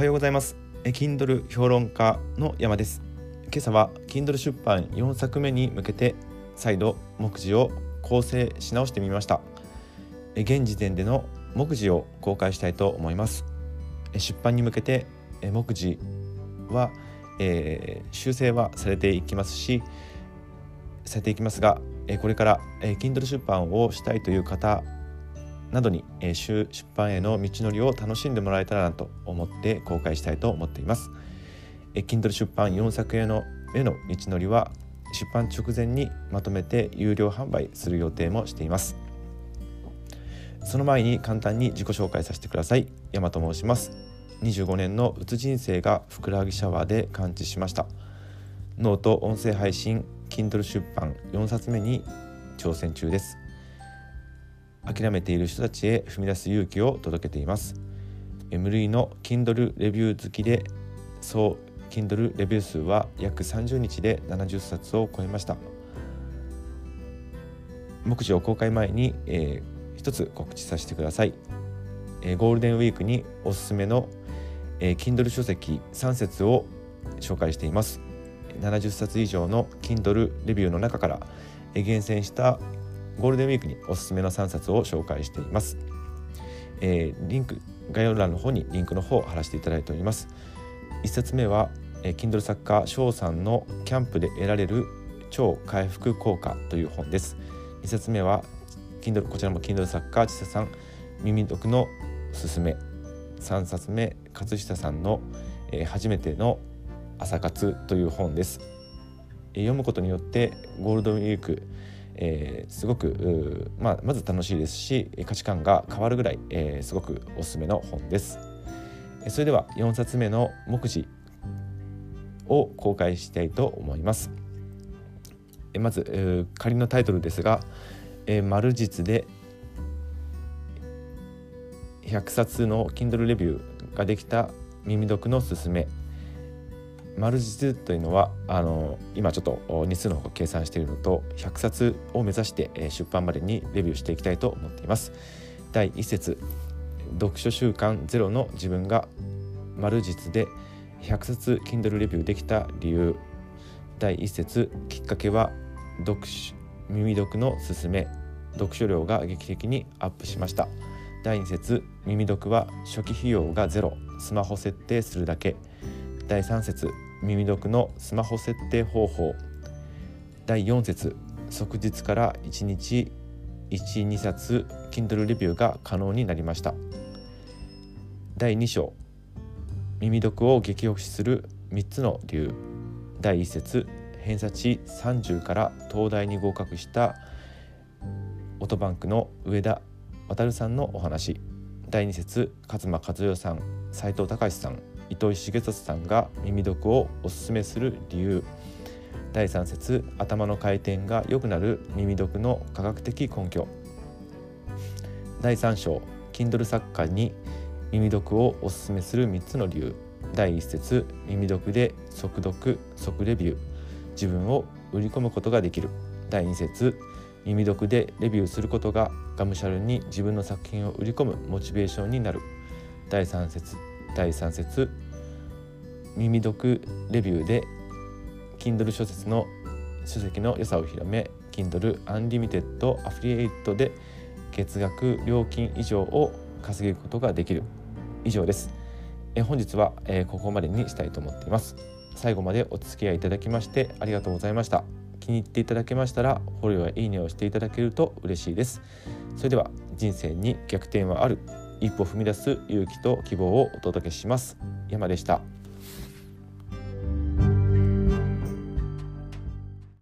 はようございます。Kindle 評論家の山です。今朝は Kindle 出版4作目に向けて再度目次を構成し直してみました。現時点での目次を公開したいと思います。出版に向けて目次は、えー、修正はされていきますしされていきますがこれから Kindle 出版をしたいという方などに、え出版への道のりを楽しんでもらえたらなと思って公開したいと思っています。え Kindle 出版4作へのへの道のりは出版直前にまとめて有料販売する予定もしています。その前に簡単に自己紹介させてください。山と申します。25年のうつ人生がふくらはぎシャワーで完治しました。ノート音声配信 Kindle 出版4冊目に挑戦中です。諦めている人たちへ踏み出す勇気を届けています。無類の Kindle レビュー好きで総 Kindle レビュー数は約30日で70冊を超えました。目次を公開前に、えー、一つ告知させてください、えー、ゴールデンウィークにおすすめの、えー、Kindle 書籍3冊を紹介しています。70冊以上の Kindle レビューの中から、厳選したゴールデンウィークにおすすめの3冊を紹介しています。えー、リンク概要欄の方にリンクの方を貼らせていただいております。1冊目は、えー、Kindle 作家翔さんのキャンプで得られる超回復効果という本です。2冊目は Kindle こちらも Kindle 作家千佐さん耳読のすすめ3冊目勝下さんの、えー、初めての朝活という本です。読むことによってゴールデンウィークえー、すごく、まあ、まず楽しいですし価値観が変わるぐらい、えー、すごくおすすめの本です。それでは4冊目の目次を公開したいと思います。まず、えー、仮のタイトルですが「えー、丸実で100冊の Kindle レビューができた耳読のすすめ」丸実というのはあの今ちょっと日数の方を計算しているのと100冊を目指して出版までにレビューしていきたいと思っています。第1節。読書習慣ゼロの自分が丸実で100冊 Kindle レビューできた理由。第1節。きっかけは読書耳読のすすめ。読書量が劇的にアップしました。第2節。耳読は初期費用がゼロ。スマホ設定するだけ。第3節。耳読のスマホ設定方法。第4節。即日から1日12冊 Kindle レビューが可能になりました。第2章。耳読を激推しする3つの理由。第1節。偏差値30から東大に合格したオトバンクの上田渉さんのお話。第2節。勝間和代さん斉藤隆さん。糸井重里さんが耳読をおすすめする理由。第3節頭の回転が良くなる耳読の科学的根拠。第3章 Kindle 作家に耳読をおすすめする3つの理由。第1節耳読で速読速レビュー。自分を売り込むことができる。第2節耳読でレビューすることががむしゃらに自分の作品を売り込むモチベーションになる。第3節第3節。耳読レビューで Kindle 書説の書籍の良さを広め Kindle Unlimited アフリエイトで月額料金以上を稼ぐことができる。以上です。え本日は、えここまでにしたいと思っています。最後までお付き合いいただきましてありがとうございました。気に入っていただけましたらフォローやいいねをしていただけると嬉しいです。それでは人生に逆転はある。一歩踏み出す勇気と希望をお届けします山でした。